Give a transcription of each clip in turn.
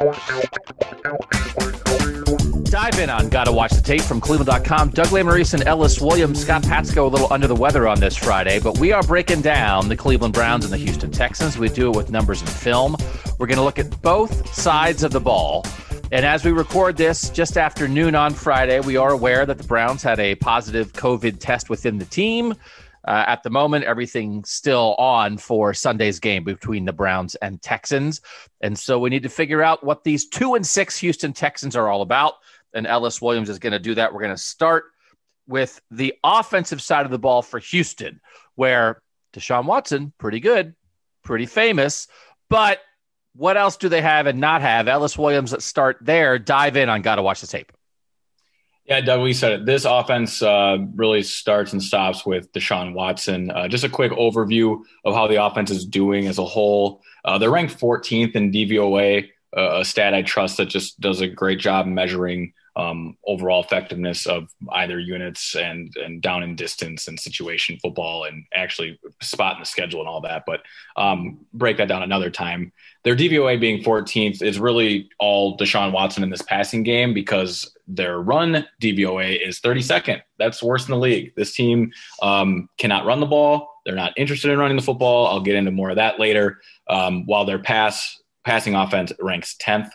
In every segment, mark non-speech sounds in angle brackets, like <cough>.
Dive in on Gotta Watch the Tape from Cleveland.com. Doug Lesmerises and Ellis Williams. Scott Patsko a little under the weather on this Friday, but we are breaking down the Cleveland Browns and the Houston Texans. We do it with numbers and film. We're going to look at both sides of the ball. And as we record this just after noon on Friday, we are aware that the Browns had a positive COVID test within the team. Uh, at the moment, everything's still on for Sunday's game between the Browns and Texans. And so we need to figure out what these two and six Houston Texans are all about. And Ellis Williams is going to do that. We're going to start with the offensive side of the ball for Houston, where Deshaun Watson, pretty good, pretty famous. But what else do they have and not have? Ellis Williams, start there. Dive in on Got to Watch the Tape. Yeah, Doug, we said it. This offense uh, really starts and stops with Deshaun Watson. Uh, just a quick overview of how the offense is doing as a whole. Uh, they're ranked 14th in DVOA, uh, a stat I trust that just does a great job measuring um, overall effectiveness of either units and and down in distance and situation football and actually spot in the schedule and all that. But um, break that down another time. Their DVOA being 14th is really all Deshaun Watson in this passing game because their run DVOA is 32nd. That's worse in the league. This team um, cannot run the ball. They're not interested in running the football. I'll get into more of that later. Um, while their pass passing offense ranks 10th.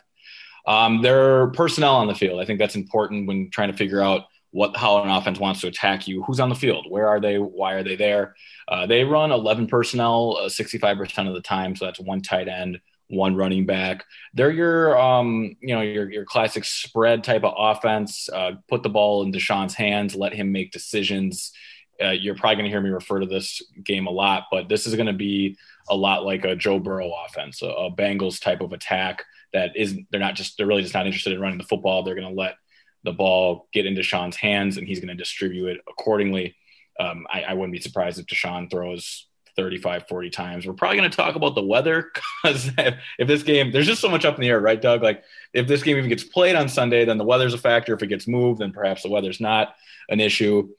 Um, their personnel on the field. I think that's important when trying to figure out what how an offense wants to attack you. Who's on the field? Where are they? Why are they there? Uh, they run 11 personnel uh, 65% of the time, so that's one tight end, one running back. They're your um, you know your your classic spread type of offense. Uh, put the ball in Deshaun's hands, let him make decisions. Uh, you're probably going to hear me refer to this game a lot, but this is going to be a lot like a Joe Burrow offense, a, a Bengals type of attack that isn't they're not just they're really just not interested in running the football. They're going to let the ball get into Deshaun's hands and he's going to distribute it accordingly. Um, I, I, wouldn't be surprised if Deshaun throws 35, 40 times. We're probably going to talk about the weather <laughs> because if, if, this game, there's just so much up in the air, right, Doug? Like if this game even gets played on Sunday, then the weather's a factor. If it gets moved, then perhaps the weather's not an issue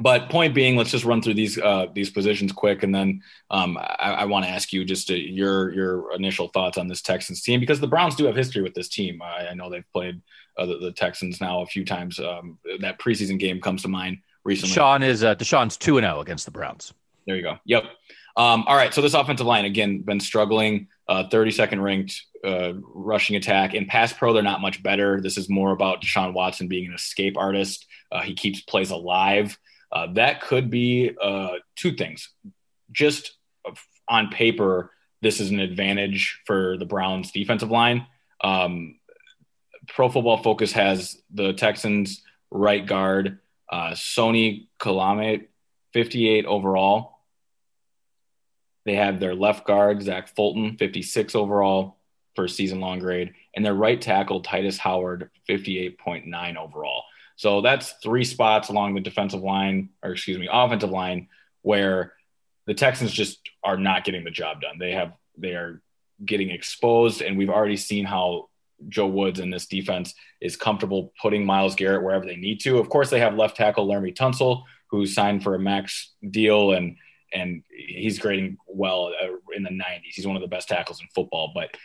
but point being, let's just run through these uh, these positions quick, and then um, I, I want to ask you just to, your your initial thoughts on this Texans team because the Browns do have history with this team. I, I know they've played uh, the, the, Texans now a few times. Um, that preseason game comes to mind recently. Sean is uh, Deshaun's two and zero oh against the Browns. There you go. Yep. Um, all right. So this offensive line again been struggling. Uh, 32nd ranked uh, rushing attack in pass pro. They're not much better. This is more about Deshaun Watson being an escape artist. Uh, he keeps plays alive. Uh, that could be uh, two things. Just on paper, this is an advantage for the Browns defensive line. Um, Pro Football Focus has the Texans right guard, uh, Senio Kelemete, 58 overall. They have their left guard, Zach Fulton, 56 overall, first season long grade, and their right tackle, Tytus Howard, 58.9 overall. So that's three spots along the defensive line, or excuse me, offensive line, where the Texans just are not getting the job done. They have they are getting exposed, and we've already seen how Joe Woods and this defense is comfortable putting Myles Garrett wherever they need to. Of course, they have left tackle Laremy Tunsil, who signed for a max deal, and and he's grading well uh, in the 90s. He's one of the best tackles in football. But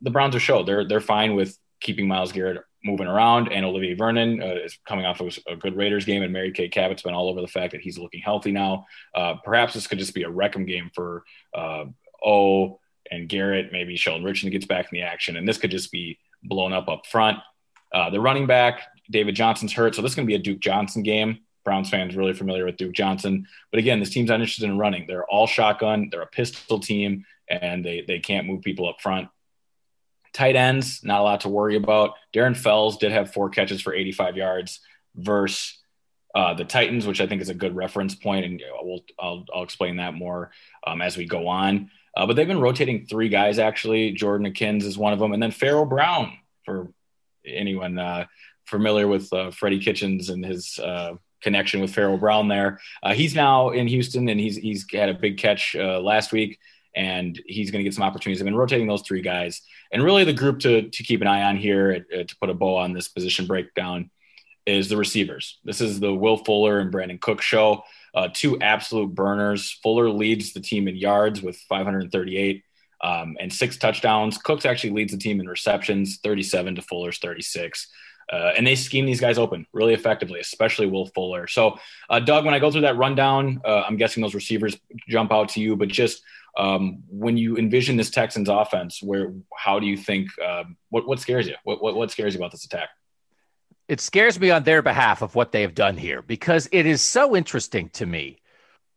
the Browns are show they're they're fine with keeping Myles Garrett moving around. And Olivier Vernon uh, is coming off of a good Raiders game, and Mary Kay Cabot's been all over the fact that he's looking healthy now. Uh, perhaps this could just be a Reckham game for uh, O, and Garrett, maybe Sheldon Richardson gets back in the action, and this could just be blown up up front. Uh, the running back, David Johnson's hurt, so this is going to be a Duke Johnson game. Browns fans really familiar with Duke Johnson, but again, this team's not interested in running. They're all shotgun. They're a pistol team, and they they can't move people up front. Tight ends, not a lot to worry about. Darren Fells did have four catches for 85 yards versus uh, the Titans, which I think is a good reference point, and we'll, I'll, I'll explain that more um, as we go on. Uh, but they've been rotating three guys actually. Jordan Akins is one of them, and then Pharaoh Brown for anyone uh, familiar with uh, Freddie Kitchens and his uh, connection with Pharaoh Brown. There, uh, he's now in Houston, and he's he's had a big catch last week, and he's going to get some opportunities. I've been rotating those three guys, and really the group to to keep an eye on here to put a bow on this position breakdown is the receivers. This is the Will Fuller and Brandon Cooks show. Uh, two absolute burners. Fuller leads the team in yards with 538 um, and six touchdowns. Cooks actually leads the team in receptions, 37 to Fuller's 36. Uh, and they scheme these guys open really effectively, especially Will Fuller. So, uh, Doug, when I go through that rundown, uh, I'm guessing those receivers jump out to you. But just um, when you envision this Texans offense, where how do you think um, what what scares you? What, what what scares you about this attack? it scares me on their behalf of what they have done here because it is so interesting to me.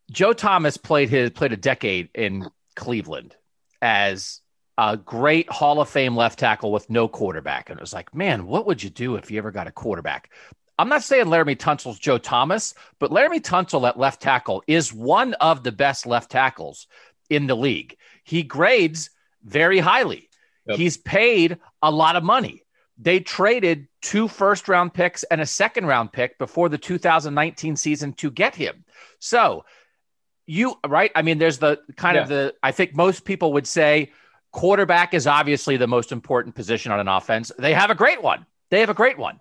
Joe Thomas played his played a decade in Cleveland as a great Hall of Fame left tackle with no quarterback. And it was like, man, what would you do if you ever got a quarterback? I'm not saying Laremy Tunsil's Joe Thomas, but Laremy Tunsil at left tackle is one of the best left tackles in the league. He grades very highly. Yep. He's paid a lot of money. They traded two first round picks and a second round pick before the 2019 season to get him. So, you, right? I mean, there's the kind yeah. of the, I think most people would say quarterback is obviously the most important position on an offense. They have a great one. They have a great one.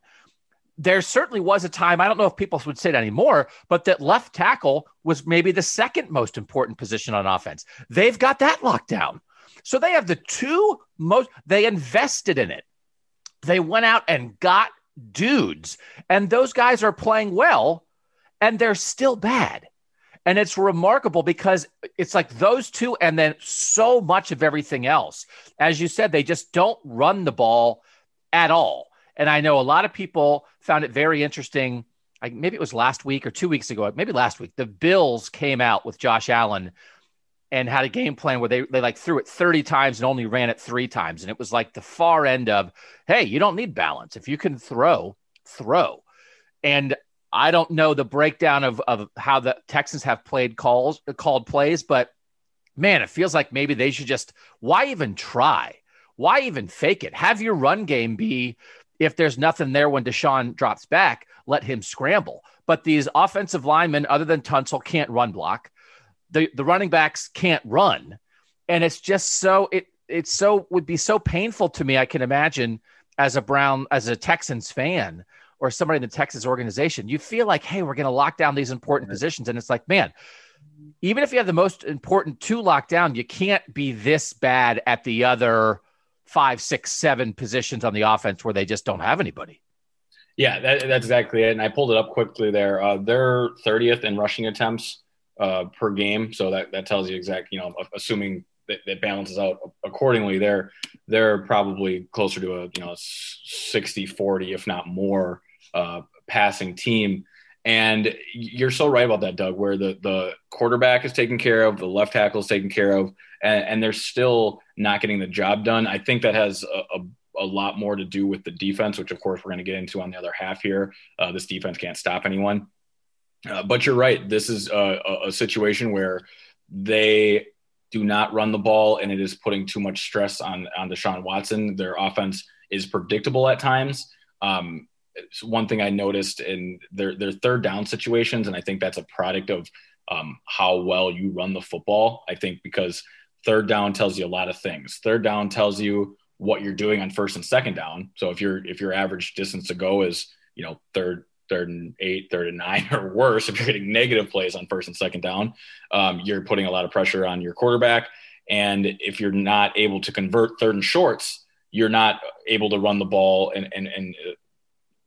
There certainly was a time, I don't know if people would say it anymore, but that left tackle was maybe the second most important position on offense. They've got that locked down. So they have the two most, they invested in it they went out and got dudes, and those guys are playing well, and they're still bad. And it's remarkable because it's like those two, and then so much of everything else. As you said, they just don't run the ball at all. And I know a lot of people found it very interesting. Like maybe it was last week or two weeks ago, maybe last week. The Bills came out with Josh Allen and had a game plan where they, they like threw it 30 times and only ran it three times. And it was like the far end of, hey, you don't need balance. If you can throw, throw. And I don't know the breakdown of, of how the Texans have played calls, called plays, but man, it feels like maybe they should just, why even try? Why even fake it? Have your run game be if there's nothing there when Deshaun drops back, let him scramble. But these offensive linemen, other than Tunsil, can't run block the the running backs can't run, and it's just so it it's so would be so painful to me. I can imagine as a Brown as a Texans fan or somebody in the Texas organization, you feel like, hey, we're going to lock down these important right. positions, and it's like, man, even if you have the most important two locked down, you can't be this bad at the other five, six, seven positions on the offense where they just don't have anybody. Yeah, that, that's exactly it. And I pulled it up quickly there. Uh, they're 30th in rushing attempts uh, per game. So that, that tells you exactly, you know, assuming that, that, balances out accordingly, they're, they're probably closer to a, you know, 60, 40, if not more, uh, passing team. And you're so right about that, Doug, where the, the quarterback is taken care of, the left tackle is taken care of, and, and they're still not getting the job done. I think that has a, a a lot more to do with the defense, which of course we're going to get into on the other half here. Uh, this defense can't stop anyone. Uh, but you're right. This is a, a, situation where they do not run the ball, and it is putting too much stress on on Deshaun Watson. Their offense is predictable at times. Um, one thing I noticed in their their third down situations, and I think that's a product of um, how well you run the football. I think because third down tells you a lot of things. Third down tells you what you're doing on first and second down. So if your if your average distance to go is you know third third and eight, third and nine, <laughs> or worse, if you're getting negative plays on first and second down, um, you're putting a lot of pressure on your quarterback. And if you're not able to convert third and shorts, you're not able to run the ball and, and, and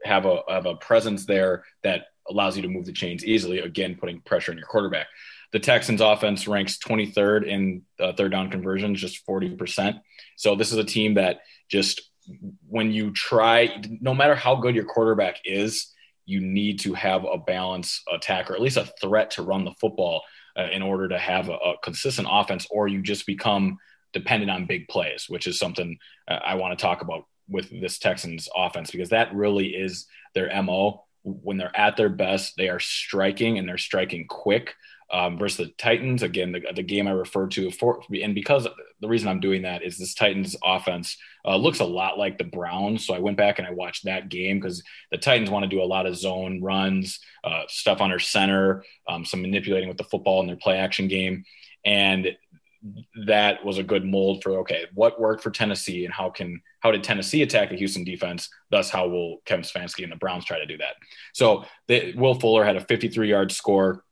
have a, have a presence there that allows you to move the chains easily. Again, putting pressure on your quarterback. The Texans offense ranks 23rd in uh, third down conversions, just 40%. So this is a team that just when you try, no matter how good your quarterback is, you need to have a balance attack or at least a threat to run the football uh, in order to have a, a, consistent offense, or you just become dependent on big plays, which is something uh, I want to talk about with this Texans offense because that really is their MO. When they're at their best, they are striking and they're striking quick um, versus the Titans. Again, the, the game I referred to, for, and because the reason I'm doing that is this Titans offense uh, looks a lot like the Browns. So I went back and I watched that game because the Titans want to do a lot of zone runs, uh, stuff under center, um, some manipulating with the football in their play action game. And that was a good mold for okay, what worked for Tennessee and how can how did Tennessee attack the Houston defense? Thus, how will Kevin Stefanski and the Browns try to do that? So they, Will Fuller had a 53 yard score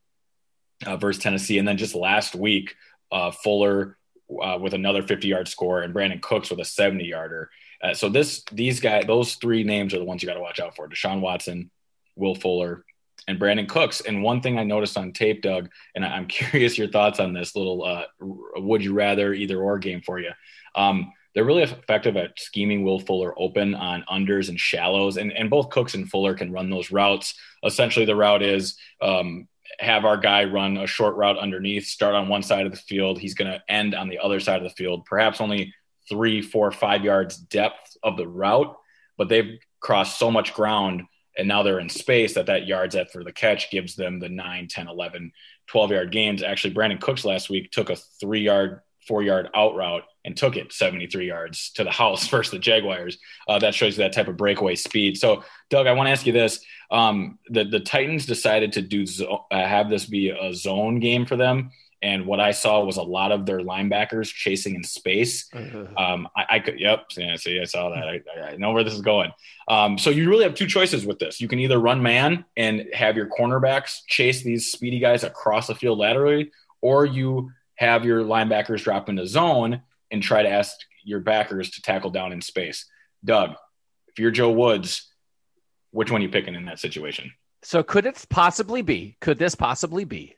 uh, versus Tennessee. And then just last week, uh, Fuller uh, with another 50 yard score and Brandon Cooks with a 70 yarder. Uh, so this, these guys, those three names are the ones you got to watch out for Deshaun Watson, Will Fuller, and Brandon Cooks. And one thing I noticed on tape, Doug, and I'm <laughs> curious your thoughts on this little uh, would you rather either or game for you. Um, they're really effective at scheming Will Fuller open on unders and shallows, and, and both Cooks and Fuller can run those routes. Essentially, the route is um, have our guy run a short route underneath, start on one side of the field. He's going to end on the other side of the field, perhaps only three, four, five yards depth of the route, but they've crossed so much ground and now they're in space that that yards after the catch gives them the 9, 10, 11, 12 yard gains. Actually, Brandon Cooks last week took a three yard, four yard out route and took it 73 yards to the house <laughs> versus the Jaguars. Uh, that shows you that type of breakaway speed. So, Doug, I want to ask you this: um, the the Titans decided to do zo- uh, have this be a zone game for them. And what I saw was a lot of their linebackers chasing in space. Mm-hmm. Um, I, I, could, yep, yeah, see, I saw that. I, I know where this is going. Um, so you really have two choices with this. You can either run man and have your cornerbacks chase these speedy guys across the field laterally, or you have your linebackers drop into zone and try to ask your backers to tackle down in space. Doug, if you're Joe Woods, which one are you picking in that situation? So could it possibly be, could this possibly be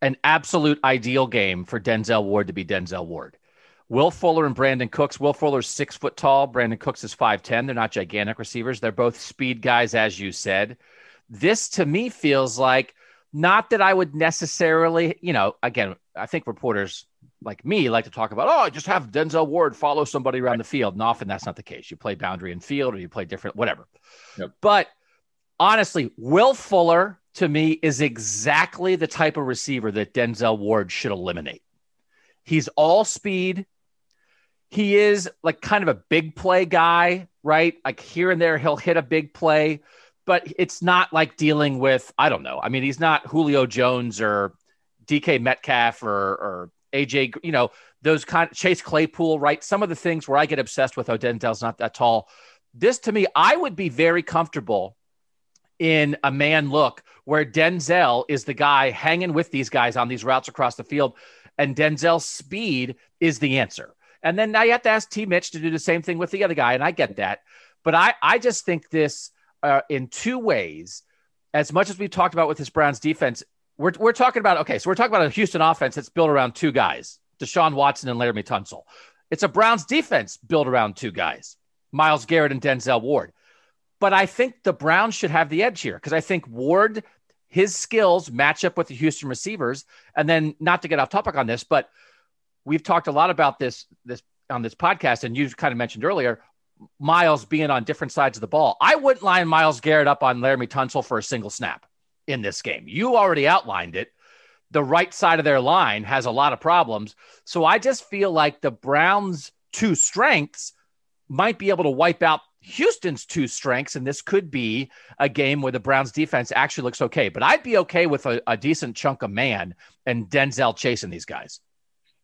an absolute ideal game for Denzel Ward to be Denzel Ward? Will Fuller and Brandon Cooks. Will Fuller's six foot tall. Brandon Cooks is 5'10. They're not gigantic receivers. They're both speed guys, as you said. This to me feels like not that I would necessarily, you know, again, I think reporters like me like to talk about, oh, just have Denzel Ward follow somebody around the field. And often that's not the case. You play boundary and field or you play different, whatever. Yep. But honestly, Will Fuller to me is exactly the type of receiver that Denzel Ward should eliminate. He's all speed. He is like kind of a big play guy, right? Like here and there, he'll hit a big play, but it's not like dealing with, I don't know. I mean, he's not Julio Jones or DK Metcalf or, or AJ, you know, those kind of Chase Claypool, right? Some of the things where I get obsessed with, oh, Denzel's not that tall. This to me, I would be very comfortable in a man look where Denzel is the guy hanging with these guys on these routes across the field, and Denzel's speed is the answer. And then now you have to ask T. Mitch to do the same thing with the other guy, and I get that. But I, I just think this uh, in two ways. As much as we've talked about with this Browns defense, we're, we're talking about, okay, so we're talking about a Houston offense that's built around two guys, Deshaun Watson and Laremy Tunsil. It's a Browns defense built around two guys, Myles Garrett and Denzel Ward. But I think the Browns should have the edge here because I think Ward, his skills match up with the Houston receivers. And then, not to get off topic on this, but we've talked a lot about this this on this podcast, and you kind of mentioned earlier Myles being on different sides of the ball. I wouldn't line Myles Garrett up on Laremy Tunsil for a single snap in this game. You already outlined it. The right side of their line has a lot of problems. So I just feel like the Browns' two strengths might be able to wipe out Houston's two strengths, and this could be a game where the Browns defense actually looks okay. But I'd be okay with a, a decent chunk of man and Denzel chasing these guys.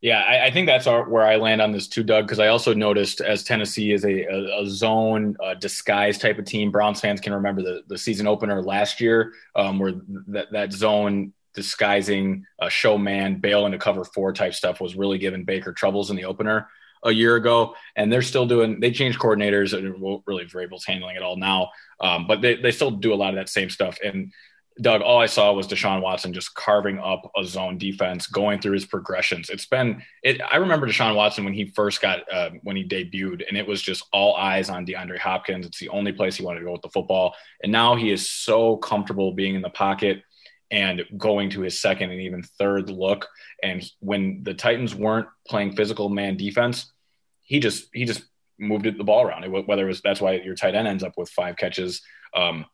Yeah, I, I, think that's our, where I land on this too, Doug, because I also noticed as Tennessee is a, a, a zone uh, disguise type of team, Browns fans can remember the, the season opener last year um, where that, that zone disguising uh, showman, bail into cover four type stuff was really giving Baker troubles in the opener a year ago. And they're still doing, they changed coordinators and really Vrabel's handling it all now. Um, but they, they still do a lot of that same stuff. And Doug, all I saw was Deshaun Watson just carving up a zone defense, going through his progressions. It's been, it, I remember Deshaun Watson when he first got, uh, when he debuted, and it was just all eyes on DeAndre Hopkins. It's the only place he wanted to go with the football. And now he is so comfortable being in the pocket and going to his second and even third look. And when the Titans weren't playing physical man defense, he just, he just moved the ball around. Whether it was, that's why your tight end ends up with five catches. Um,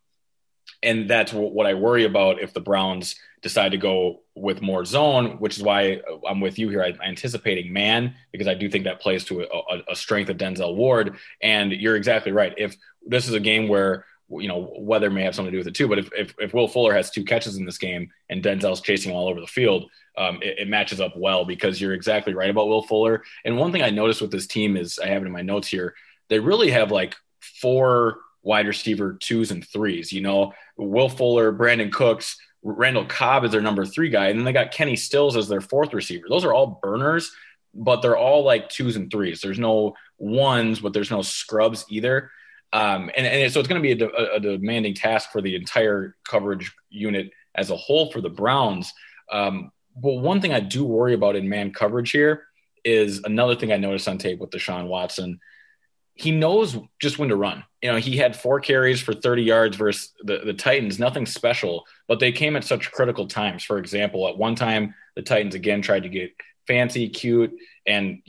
and that's what I worry about if the Browns decide to go with more zone, which is why I'm with you here. I'm anticipating man because I do think that plays to a, a, strength of Denzel Ward. And you're exactly right. If this is a game where you know weather may have something to do with it too, but if if, if Will Fuller has two catches in this game and Denzel's chasing all over the field, um, it, it matches up well because you're exactly right about Will Fuller. And one thing I noticed with this team is I have it in my notes here. They really have like four wide receiver twos and threes. You know, Will Fuller, Brandon Cooks, Randall Cobb is their number three guy, and then they got Kenny Stills as their fourth receiver. Those are all burners, but they're all like twos and threes. There's no ones, but there's no scrubs either. Um, and, and so it's going to be a, a, demanding task for the entire coverage unit as a whole for the Browns. Um, but one thing I do worry about in man coverage here is another thing I noticed on tape with Deshaun Watson he knows just when to run. You know, he had four carries for 30 yards versus the, the Titans, nothing special, but they came at such critical times. For example, at one time, the Titans again tried to get fancy, cute, and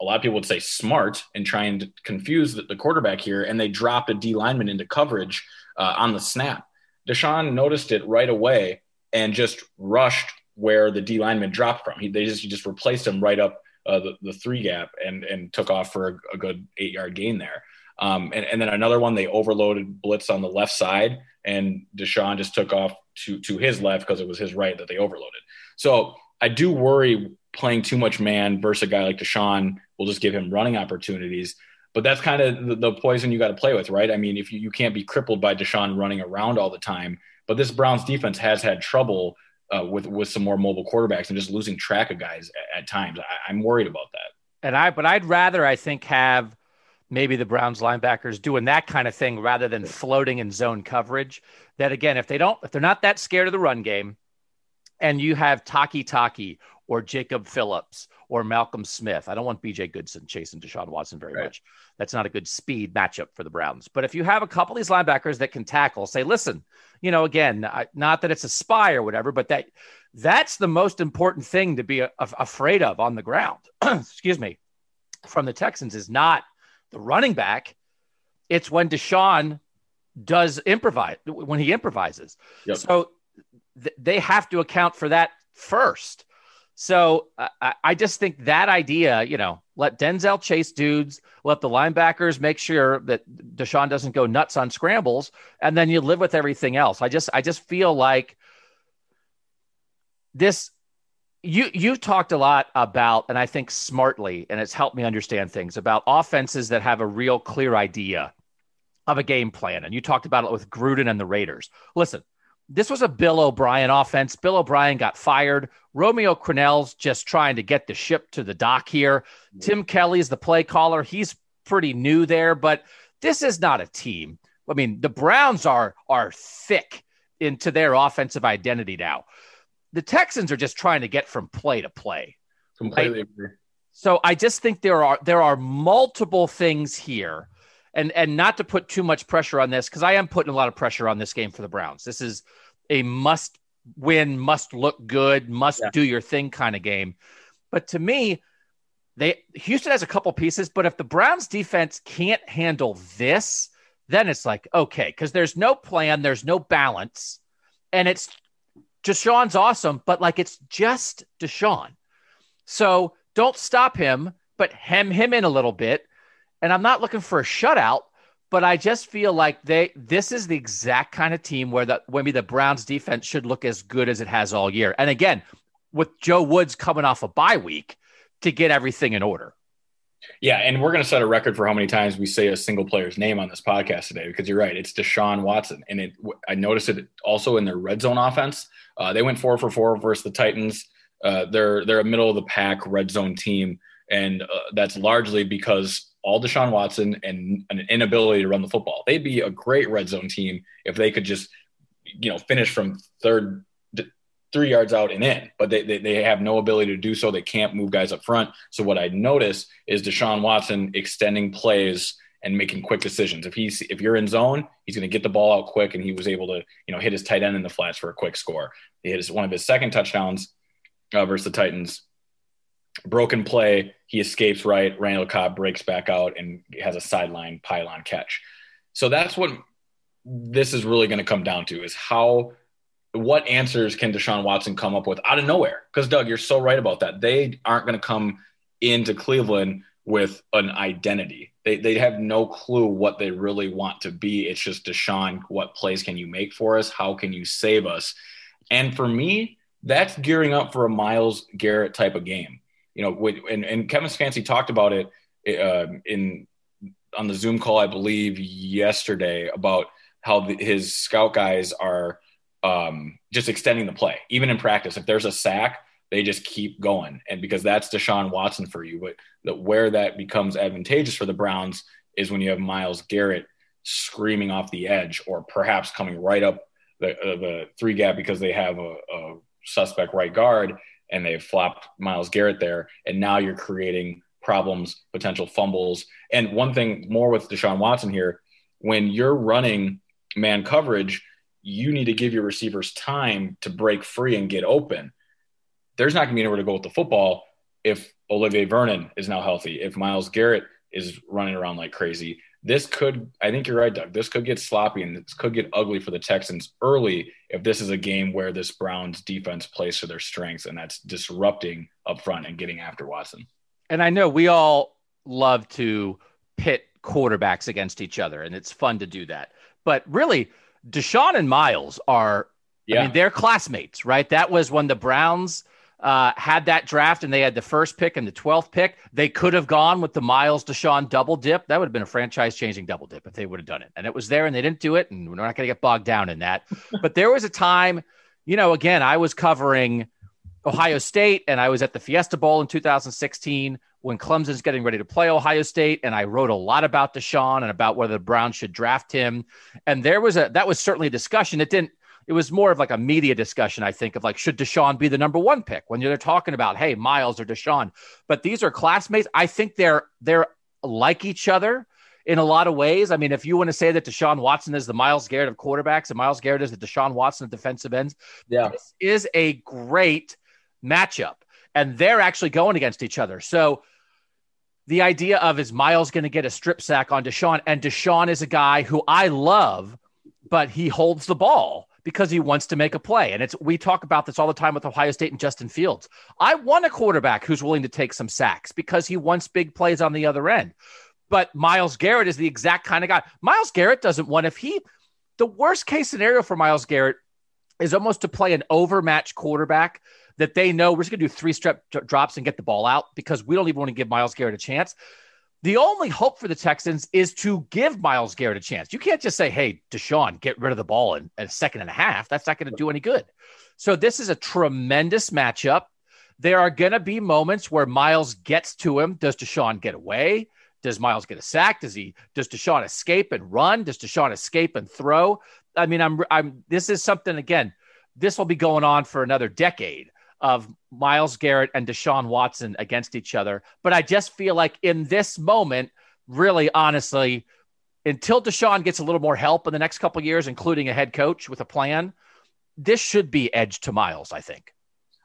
a lot of people would say smart and trying to confuse the, the quarterback here. And they dropped a D lineman into coverage uh, on the snap. Deshaun noticed it right away and just rushed where the D lineman dropped from. He, they just, he just replaced him right up uh, the, the three gap and and took off for a, a good eight yard gain there. Um, and, and then another one, they overloaded blitz on the left side, and Deshaun just took off to to his left because it was his right that they overloaded. So I do worry playing too much man versus a guy like Deshaun will just give him running opportunities. But that's kind of the, the poison you got to play with, right? I mean, if you, you can't be crippled by Deshaun running around all the time, but this Browns defense has had trouble uh, with with some more mobile quarterbacks and just losing track of guys at, at times. I, I'm worried about that. And I, but I'd rather, I think, have maybe the Browns linebackers doing that kind of thing rather than floating in zone coverage. That again, if they don't, if they're not that scared of the run game, and you have Takitaki or Jacob Phillips or Malcolm Smith, I don't want BJ Goodson chasing Deshaun Watson very right. much. That's not a good speed matchup for the Browns. But if you have a couple of these linebackers that can tackle, say, listen, you know, again, not that it's a spy or whatever, but that that's the most important thing to be a, a, afraid of on the ground. <clears throat> Excuse me, from the Texans is not the running back. It's when Deshaun does improvise when he improvises. Yep. So th- they have to account for that first. So I, I just think that idea, you know, let Denzel chase dudes, let the linebackers make sure that Deshaun doesn't go nuts on scrambles, and then you live with everything else. I just I just feel like this you you talked a lot about and I think smartly and it's helped me understand things about offenses that have a real clear idea of a game plan. And you talked about it with Gruden and the Raiders. Listen, this was a Bill O'Brien offense. Bill O'Brien got fired. Romeo Crennel's just trying to get the ship to the dock here. Tim Kelly's the play caller. He's pretty new there, but this is not a team. I mean, the Browns are are thick into their offensive identity now. The Texans are just trying to get from play to play. Completely agree. So I just think there are there are multiple things here and and not to put too much pressure on this because I am putting a lot of pressure on this game for the Browns. This is a must win, must look good, must yeah. do your thing kind of game. But to me, they Houston has a couple pieces, but if the Browns defense can't handle this, then it's like okay, because there's no plan, there's no balance, and it's Deshaun's awesome, but like it's just Deshaun. So don't stop him, but hem him in a little bit and I'm not looking for a shutout, but I just feel like they this is the exact kind of team where the maybe the Browns defense should look as good as it has all year. And again, with Joe Woods coming off a bye week to get everything in order. Yeah, and we're going to set a record for how many times we say a single player's name on this podcast today because you're right, it's Deshaun Watson, and it I noticed it also in their red zone offense. Uh, they went four for four versus the Titans. Uh, they're they're a middle of the pack red zone team, and uh, that's largely because all Deshaun Watson and an inability to run the football. They'd be a great red zone team if they could just you know, finish from third, three yards out and in, but they, they, they have no ability to do so. They can't move guys up front. So what I notice is Deshaun Watson extending plays and making quick decisions. If he's if you're in zone, he's going to get the ball out quick, and he was able to you know hit his tight end in the flats for a quick score. He hit his, one of his second touchdowns uh, versus the Titans. Broken play, he escapes right. Randall Cobb breaks back out and has a sideline pylon catch. So that's what this is really going to come down to: is how what answers can Deshaun Watson come up with out of nowhere? Because Doug, you're so right about that. They aren't going to come into Cleveland with an identity. They, they have no clue what they really want to be. It's just Deshaun, what plays can you make for us? How can you save us? And for me, that's gearing up for a Myles Garrett type of game. You know, with, and, and Kevin Stefanski talked about it uh, in on the Zoom call, I believe yesterday about how the, his scout guys are um, just extending the play, even in practice. If there's a sack, they just keep going, and because that's Deshaun Watson for you. But the, where that becomes advantageous for the Browns is when you have Miles Garrett screaming off the edge, or perhaps coming right up the, uh, the three gap because they have a, a suspect right guard and they've flopped Myles Garrett there, and now you're creating problems, potential fumbles. And one thing more with Deshaun Watson here, when you're running man coverage, you need to give your receivers time to break free and get open. There's not going to be anywhere to go with the football if Olivier Vernon is now healthy, if Myles Garrett is running around like crazy. This could, I think you're right, Doug. This could get sloppy and this could get ugly for the Texans early if this is a game where this Browns defense plays to their strengths and that's disrupting up front and getting after Watson. And I know we all love to pit quarterbacks against each other, and it's fun to do that. But really, Deshaun and Myles are, yeah. I mean, they're classmates, right? That was when the Browns uh, had that draft and they had the first pick and the 12th pick. They could have gone with the Myles Deshaun double dip. That would have been a franchise changing double dip if they would have done it. And it was there and they didn't do it. And we're not going to get bogged down in that. <laughs> but there was a time, you know, again, I was covering Ohio State and I was at the Fiesta Bowl in 2016 when Clemson's getting ready to play Ohio State, and I wrote a lot about Deshaun and about whether the Browns should draft him. And there was a that was certainly a discussion. It didn't. It was more of like a media discussion, I think, of like should Deshaun be the number one pick when they're talking about hey Myles or Deshaun. But these are classmates. I think they're they're like each other in a lot of ways. I mean, if you want to say that Deshaun Watson is the Myles Garrett of quarterbacks and Myles Garrett is the Deshaun Watson of defensive ends, yeah, this is a great matchup. And they're actually going against each other. So the idea of is Myles going to get a strip sack on Deshaun? And Deshaun is a guy who I love, but he holds the ball because he wants to make a play. And it's we talk about this all the time with Ohio State and Justin Fields. I want a quarterback who's willing to take some sacks because he wants big plays on the other end. But Myles Garrett is the exact kind of guy. Myles Garrett doesn't want if he the worst case scenario for Myles Garrett is almost to play an overmatched quarterback that they know we're just going to do three step drops and get the ball out because we don't even want to give Myles Garrett a chance. The only hope for the Texans is to give Myles Garrett a chance. You can't just say, hey, Deshaun, get rid of the ball in, in a second and a half. That's not going to do any good. So, this is a tremendous matchup. There are going to be moments where Myles gets to him. Does Deshaun get away? Does Myles get a sack? Does he? Does Deshaun escape and run? Does Deshaun escape and throw? I mean, I'm. I'm. This is something again. This will be going on for another decade of Myles Garrett and Deshaun Watson against each other. But I just feel like in this moment, really honestly, until Deshaun gets a little more help in the next couple years, including a head coach with a plan, this should be edge to Myles, I think.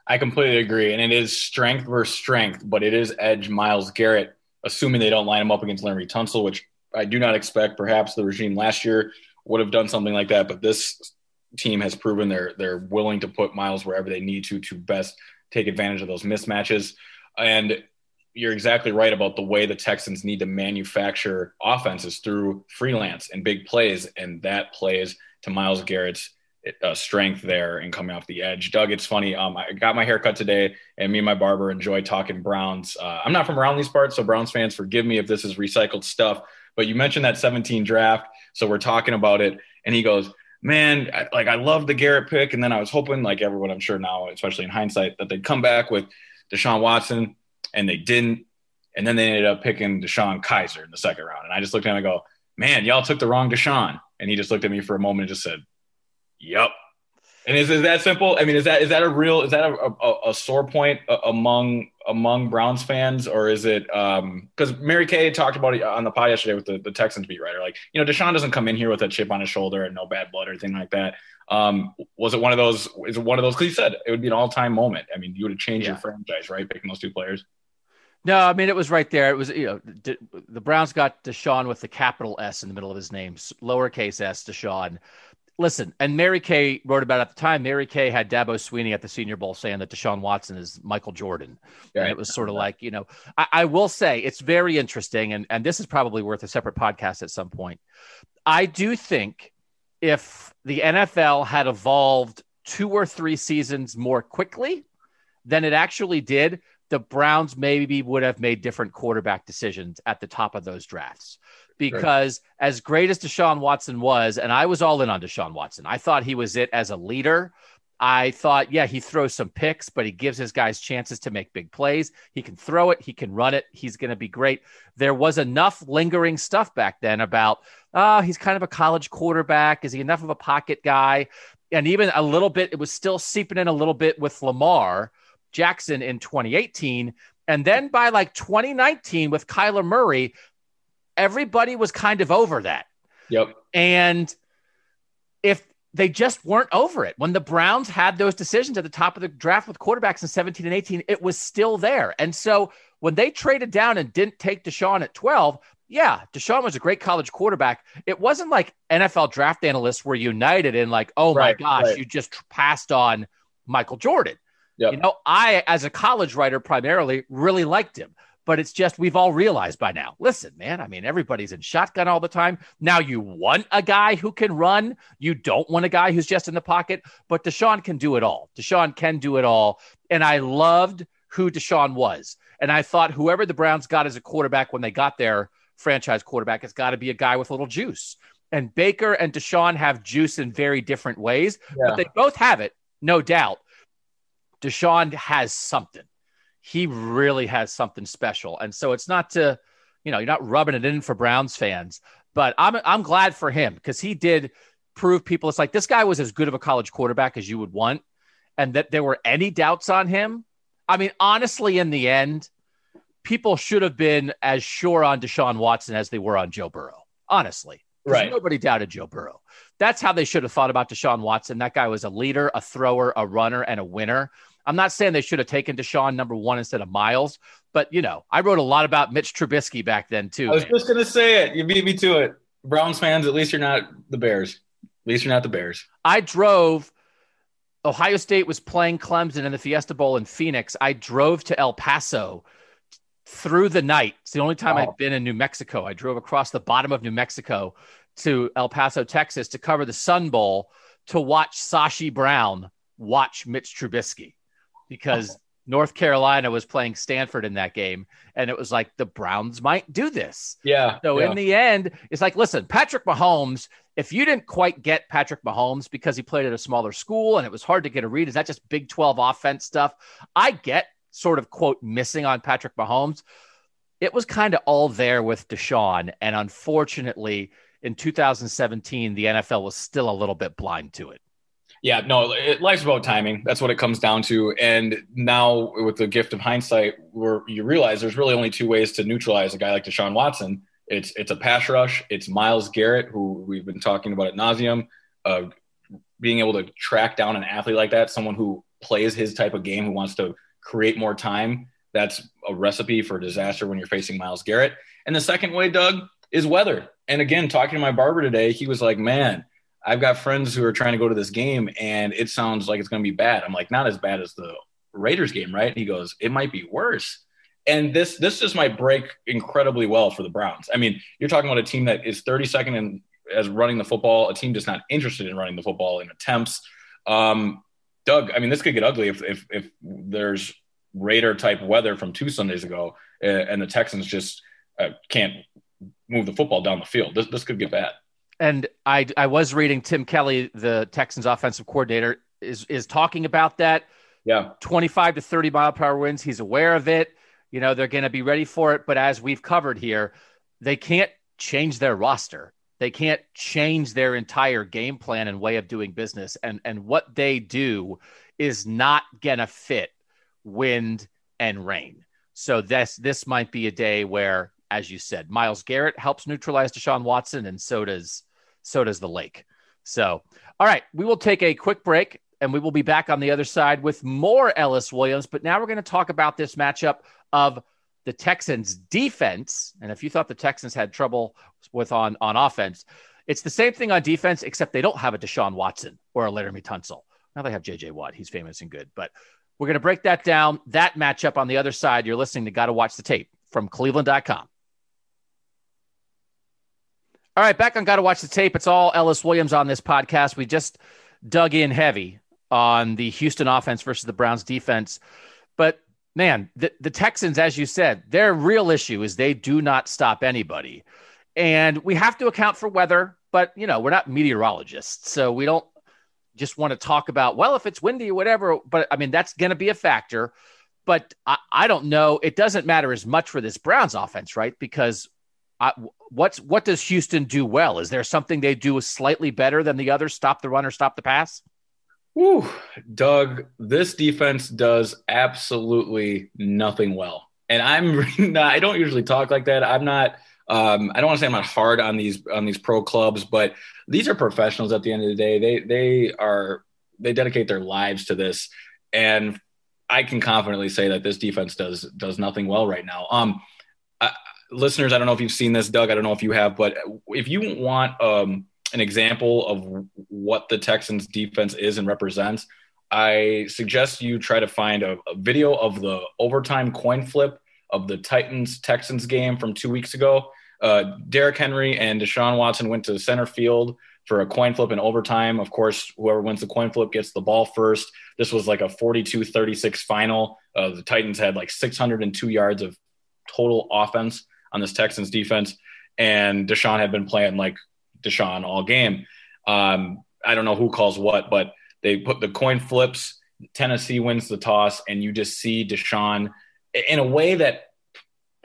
I completely agree. And it is strength versus strength, but it is edge Myles Garrett, assuming they don't line him up against Laremy Tunsil, which I do not expect. Perhaps the regime last year would have done something like that, but this team has proven they're they're willing to put Myles wherever they need to to best take advantage of those mismatches. And you're exactly right about the way the Texans need to manufacture offenses through freelance and big plays, and that plays to Myles Garrett's uh, strength there and coming off the edge. Doug, it's funny. Um, I got my haircut today, and me and my barber enjoy talking Browns. Uh, I'm not from around these parts, so Browns fans, forgive me if this is recycled stuff. But you mentioned that 17 draft, so we're talking about it, and he goes, man, I, like I love the Garrett pick, and then I was hoping, like everyone, I'm sure now, especially in hindsight, that they'd come back with Deshaun Watson, and they didn't, and then they ended up picking DeShone Kizer in the second round, and I just looked at him and go, man, y'all took the wrong Deshaun, and he just looked at me for a moment and just said, Yep. And is, is that simple? I mean, is that is that a real is that a, a, a sore point among among Browns fans, or is it because um, Mary Kay talked about it on the pod yesterday with the, the Texans beat writer? Like, you know, Deshaun doesn't come in here with a chip on his shoulder and no bad blood or anything like that. Um, was it one of those? Is it one of those? Because he said it would be an all time moment. I mean, you would have changed yeah. your franchise, right? Picking those two players. No, I mean it was right there. It was you know the Browns got Deshaun with the capital S in the middle of his name, lowercase s Deshaun listen, and Mary Kay wrote about at the time. Mary Kay had Dabo Swinney at the Senior Bowl saying that Deshaun Watson is Michael Jordan. Right. And it was sort of like, you know, I, I, will say it's very interesting, and, and this is probably worth a separate podcast at some point. I do think if the NFL had evolved two or three seasons more quickly than it actually did, the Browns maybe would have made different quarterback decisions at the top of those drafts because right. as great as Deshaun Watson was, and I was all in on Deshaun Watson, I thought he was it as a leader. I thought, yeah, he throws some picks, but he gives his guys chances to make big plays. He can throw it, he can run it, he's going to be great. There was enough lingering stuff back then about, oh, he's kind of a college quarterback. Is he enough of a pocket guy? And even a little bit, it was still seeping in a little bit with Lamar Jackson in 2018. And then by like 2019 with Kyler Murray, everybody was kind of over that. Yep. And if they just weren't over it, when the Browns had those decisions at the top of the draft with quarterbacks in 17 and 18, it was still there. And so when they traded down and didn't take Deshaun at 12, yeah, Deshaun was a great college quarterback. It wasn't like NFL draft analysts were united in like, oh right, my gosh, right. you just passed on Michael Jordan. Yep. You know, I, as a college writer, primarily really liked him but it's just we've all realized by now. Listen, man, I mean, everybody's in shotgun all the time. Now you want a guy who can run. You don't want a guy who's just in the pocket, but Deshaun can do it all. Deshaun can do it all. And I loved who Deshaun was. And I thought whoever the Browns got as a quarterback when they got their franchise quarterback has got to be a guy with a little juice. And Baker and Deshaun have juice in very different ways, yeah. but they both have it, no doubt. Deshaun has something he really has something special. And so it's not to, you know, you're not rubbing it in for Browns fans, but I'm I'm glad for him because he did prove people it's like this guy was as good of a college quarterback as you would want, and that there were any doubts on him. I mean, honestly, in the end, people should have been as sure on Deshaun Watson as they were on Joe Burrow. Honestly, right? Nobody doubted Joe Burrow. That's how they should have thought about Deshaun Watson. That guy was a leader, a thrower, a runner, and a winner. I'm not saying they should have taken Deshaun number one instead of Myles, but you know, I wrote a lot about Mitch Trubisky back then too. I was man. just gonna say it. You beat me to it. Browns fans, at least you're not the Bears. At least you're not the Bears. I drove. Ohio State was playing Clemson in the Fiesta Bowl in Phoenix. I drove to El Paso through the night. It's the only time wow. I've been in New Mexico. I drove across the bottom of New Mexico to El Paso, Texas to cover the Sun Bowl to watch Sashi Brown watch Mitch Trubisky because. North Carolina was playing Stanford in that game. And it was like the Browns might do this. Yeah. So yeah. in the end, it's like, listen, Patrick Mahomes, if you didn't quite get Patrick Mahomes because he played at a smaller school and it was hard to get a read, is that just Big 12 offense stuff? I get sort of quote missing on Patrick Mahomes. It was kind of all there with Deshaun. And unfortunately, in 2017, the NFL was still a little bit blind to it. Yeah, no, it, life's about timing. That's what it comes down to. And now, with the gift of hindsight, where you realize there's really only two ways to neutralize a guy like Deshaun Watson. It's it's a pass rush. It's Myles Garrett, who we've been talking about at nauseum, uh, being able to track down an athlete like that, someone who plays his type of game, who wants to create more time. That's a recipe for disaster when you're facing Myles Garrett. And the second way, Doug, is weather. And again, talking to my barber today, he was like, "Man." I've got friends who are trying to go to this game and it sounds like it's going to be bad. I'm like, not as bad as the Raiders game, right? And he goes, it might be worse. And this this just might break incredibly well for the Browns. I mean, you're talking about a team that is 32nd in as running the football, a team just not interested in running the football in attempts. Um, Doug, I mean, this could get ugly if if, if there's Raider type weather from two Sundays ago, uh, and the Texans just uh, can't move the football down the field. This this could get bad. And I I was reading Tim Kelly, the Texans offensive coordinator, is is talking about that. Yeah. 25 to 30 mile per hour winds. He's aware of it. You know, they're going to be ready for it. But as we've covered here, they can't change their roster. They can't change their entire game plan and way of doing business. And and what they do is not gonna fit wind and rain. So this this might be a day where, as you said, Myles Garrett helps neutralize Deshaun Watson, and so does so does the lake. So, all right, we will take a quick break and we will be back on the other side with more Ellis Williams. But now we're going to talk about this matchup of the Texans defense. And if you thought the Texans had trouble with on, on offense, it's the same thing on defense, except they don't have a Deshaun Watson or a Laremy Tunsil. Now they have JJ Watt. He's famous and good. But we're going to break that down, that matchup on the other side. You're listening to Got to Watch the Tape from cleveland.com. All right, back on Got to Watch the Tape. It's all Ellis Williams on this podcast. We just dug in heavy on the Houston offense versus the Browns defense. But man, the, the Texans, as you said, their real issue is they do not stop anybody. And we have to account for weather, but you know, we're not meteorologists. So we don't just want to talk about, well, if it's windy or whatever, but I mean, that's going to be a factor. But I, I, don't know. It doesn't matter as much for this Browns offense, right? Because I, what's what does Houston do well? Is there something they do slightly better than the others? Stop the run or stop the pass? Whew, Doug, this defense does absolutely nothing well. And I'm <laughs> not, I don't usually talk like that. I'm not um, I don't want to say I'm not hard on these on these pro clubs, but these are professionals at the end of the day. They they are they dedicate their lives to this. And I can confidently say that this defense does does nothing well right now. Um listeners, I don't know if you've seen this, Doug. I don't know if you have, but if you want um an example of what the Texans defense is and represents, I suggest you try to find a, a, video of the overtime coin flip of the Titans Texans game from two weeks ago. Uh, Derrick Henry and Deshaun Watson went to center field for a coin flip in overtime. Of course, whoever wins the coin flip gets the ball first. This was like a 42 36 final. Uh, the Titans had like 602 yards of total offense on this Texans defense. And Deshaun had been playing like Deshaun all game. Um, I don't know who calls what, but they put the coin flips. Tennessee wins the toss, and you just see Deshaun in a way that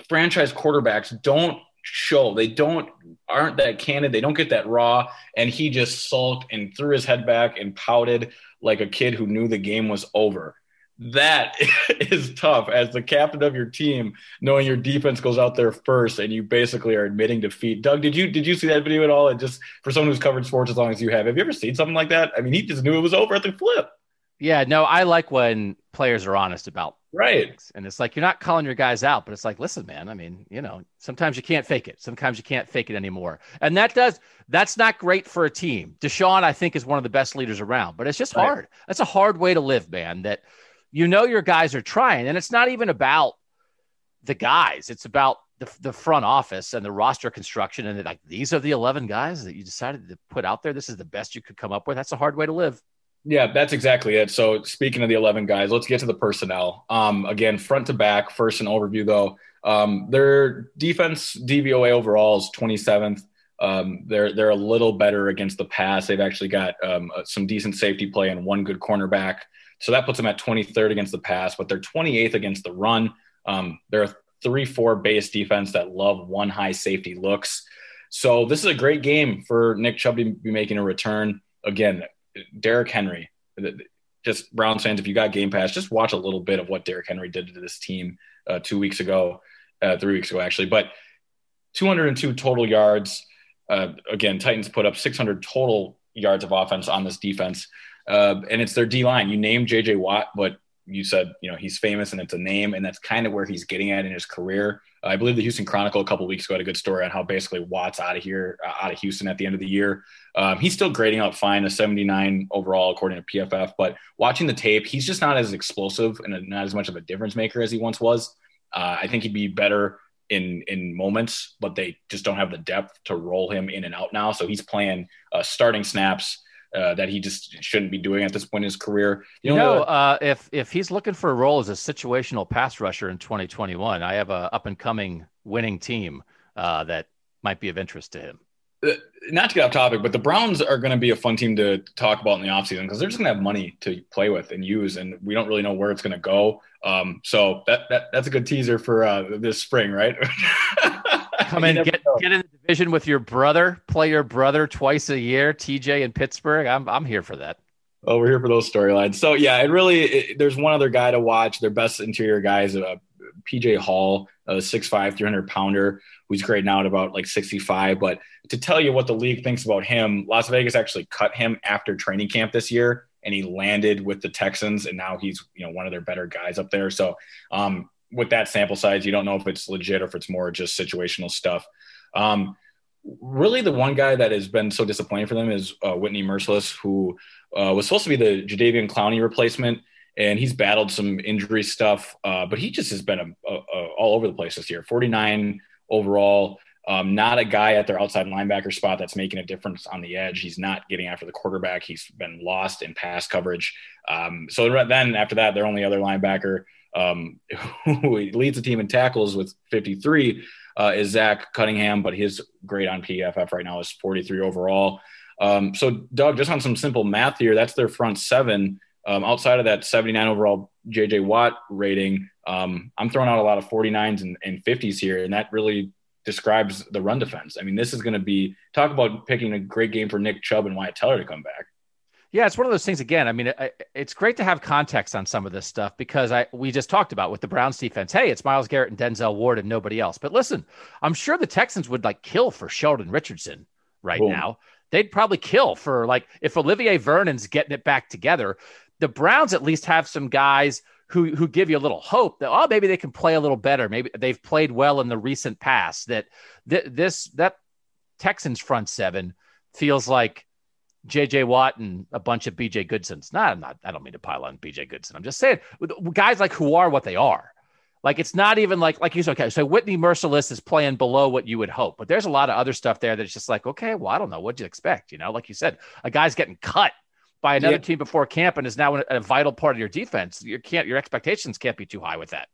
franchise quarterbacks don't show. They don't aren't that candid. They don't get that raw. And he just sulked and threw his head back and pouted like a kid who knew the game was over that <laughs> is tough as the captain of your team, knowing your defense goes out there first and you basically are admitting defeat. Doug, did you did you see that video at all? And just for someone who's covered sports as long as you have, have you ever seen something like that? I mean, he just knew it was over at the flip. Yeah, no, I like when players are honest about right. Things. And it's like you're not calling your guys out, but it's like, listen, man, I mean, you know, sometimes you can't fake it. Sometimes you can't fake it anymore. And that does that's not great for a team. Deshaun, I think, is one of the best leaders around, but it's just right. hard. That's a hard way to live, man. That you know your guys are trying, and it's not even about the guys. It's about the, the front office and the roster construction. And like these are the eleven guys that you decided to put out there. This is the best you could come up with. That's a hard way to live. Yeah, that's exactly it. So speaking of the 11 guys, let's get to the personnel. Um, again, front to back, first an overview though. Um, their defense DVOA overall is 27th. Um, they're they're a little better against the pass. They've actually got um, some decent safety play and one good cornerback. So that puts them at 23rd against the pass, but they're 28th against the run. Um, they're a 3 4 base defense that love one high safety looks. So this is a great game for Nick Chubb to be making a return. Again, Derrick Henry, just Browns fans, if you got Game Pass, just watch a little bit of what Derrick Henry did to this team uh, two weeks ago, uh, three weeks ago, actually. But 202 total yards. Uh, again, Titans put up 600 total yards of offense on this defense. Uh, and it's their D line. You named JJ Watt, but you said you know he's famous and it's a name, and that's kind of where he's getting at in his career. Uh, I believe the Houston Chronicle a couple weeks ago had a good story on how basically Watt's out of here, uh, out of Houston at the end of the year. Um, he's still grading out fine, a 79 overall according to PFF. But watching the tape, he's just not as explosive and not as much of a difference maker as he once was. Uh, I think he'd be better in in moments, but they just don't have the depth to roll him in and out now. So he's playing uh, starting snaps uh, that he just shouldn't be doing at this point in his career. You, you know, uh, if if he's looking for a role as a situational pass rusher in 2021, I have a up and coming winning team uh, that might be of interest to him. Uh, not to get off topic, but the Browns are going to be a fun team to talk about in the offseason because they're just going to have money to play with and use, and we don't really know where it's going to go. Um, so that, that that's a good teaser for uh, this spring, right? <laughs> come and get get in the division with your brother, play your brother twice a year, TJ in Pittsburgh. I'm I'm here for that. Oh, we're here for those storylines. So yeah, it really it, there's one other guy to watch. Their best interior guys, uh, PJ Hall, a 6'5", 300 pounder, who's grading out about like 65. But to tell you what the league thinks about him, Las Vegas actually cut him after training camp this year, and he landed with the Texans, and now he's you know one of their better guys up there. So um, with that sample size, you don't know if it's legit or if it's more just situational stuff. Um, really, the one guy that has been so disappointing for them is uh, Whitney Mercilus, who uh, was supposed to be the Jadeveon Clowney replacement and he's battled some injury stuff, uh, but he just has been a, a, a, all over the place this year. 49 overall, um, not a guy at their outside linebacker spot that's making a difference on the edge. He's not getting after the quarterback. He's been lost in pass coverage. Um, so then after that, their only other linebacker um, <laughs> who leads the team in tackles with 53 uh, is Zach Cunningham, but his grade on PFF right now is 43 overall. Um, so Doug, just on some simple math here, that's their front seven. Um, outside of that 79 overall JJ Watt rating, um, I'm throwing out a lot of 49s and, and 50s here, and that really describes the run defense. I mean, this is going to be talk about picking a great game for Nick Chubb and Wyatt Teller to come back. Yeah, it's one of those things. Again, I mean, it, it's great to have context on some of this stuff because I we just talked about with the Browns defense. Hey, it's Myles Garrett and Denzel Ward and nobody else. But listen, I'm sure the Texans would like kill for Sheldon Richardson right Boom. now. They'd probably kill for like if Olivier Vernon's getting it back together the Browns at least have some guys who who give you a little hope that oh maybe they can play a little better. Maybe they've played well in the recent past. That th- this that Texans front seven feels like JJ Watt and a bunch of BJ Goodsons. Not, I'm not. I don't mean to pile on BJ Goodson. I'm just saying guys like who are what they are. Like it's not even like like you said. Okay, so Whitney Mercilus is playing below what you would hope, but there's a lot of other stuff there that's just like okay, well I don't know what you expect. You know, like you said, a guy's getting cut by another yeah. team before camp and is now a vital part of your defense. You can't your expectations can't be too high with that.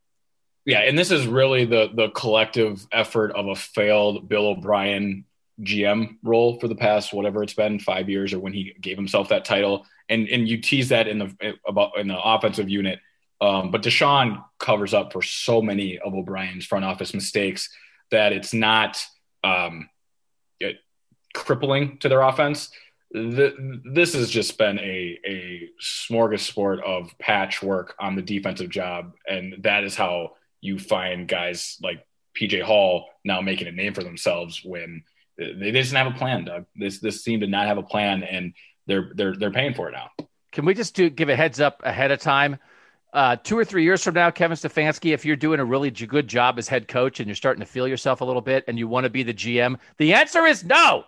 Yeah, and this is really the the collective effort of a failed Bill O'Brien GM role for the past whatever it's been five years or when he gave himself that title. And and you tease that in the about in the offensive unit. Um, but Deshaun covers up for so many of O'Brien's front office mistakes that it's not um, it, crippling to their offense the, this has just been a, a smorgasbord of patchwork on the defensive job. And that is how you find guys like PJ Hall now making a name for themselves when they didn't have a plan, Doug. This, this team did not have a plan and they're, they're, they're paying for it now. Can we just do, give a heads up ahead of time? Uh, two or three years from now, Kevin Stefanski, if you're doing a really good job as head coach and you're starting to feel yourself a little bit and you want to be the GM, the answer is no.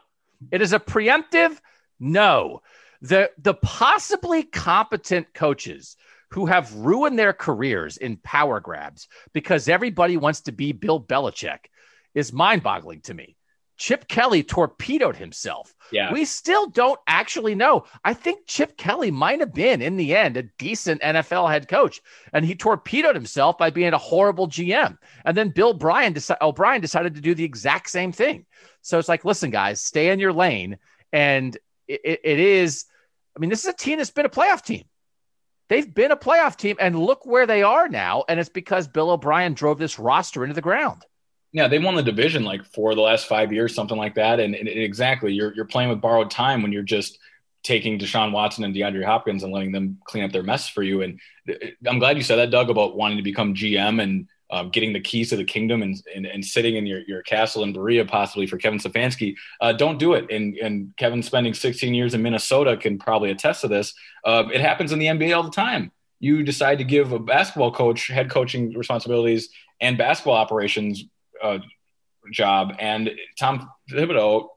It is a preemptive no. The the possibly competent coaches who have ruined their careers in power grabs because everybody wants to be Bill Belichick is mind-boggling to me. Chip Kelly torpedoed himself. Yeah. We still don't actually know. I think Chip Kelly might have been, in the end, a decent NFL head coach. And he torpedoed himself by being a horrible GM. And then Bill Bryan O'Brien oh, decided to do the exact same thing. So it's like, listen, guys, stay in your lane. And it, it is. I mean, this is a team that's been a playoff team. They've been a playoff team, and look where they are now. And it's because Bill O'Brien drove this roster into the ground. Yeah, they won the division like for the last five years, something like that. And, and exactly, you're you're playing with borrowed time when you're just taking Deshaun Watson and DeAndre Hopkins and letting them clean up their mess for you. And I'm glad you said that, Doug, about wanting to become GM and um, getting the keys to the kingdom and, and, and, sitting in your, your castle in Berea, possibly for Kevin Stefanski. Uh, don't do it. And, and Kevin spending 16 years in Minnesota can probably attest to this. Uh, it happens in the NBA all the time. You decide to give a basketball coach head coaching responsibilities and basketball operations uh, job. And Tom Thibodeau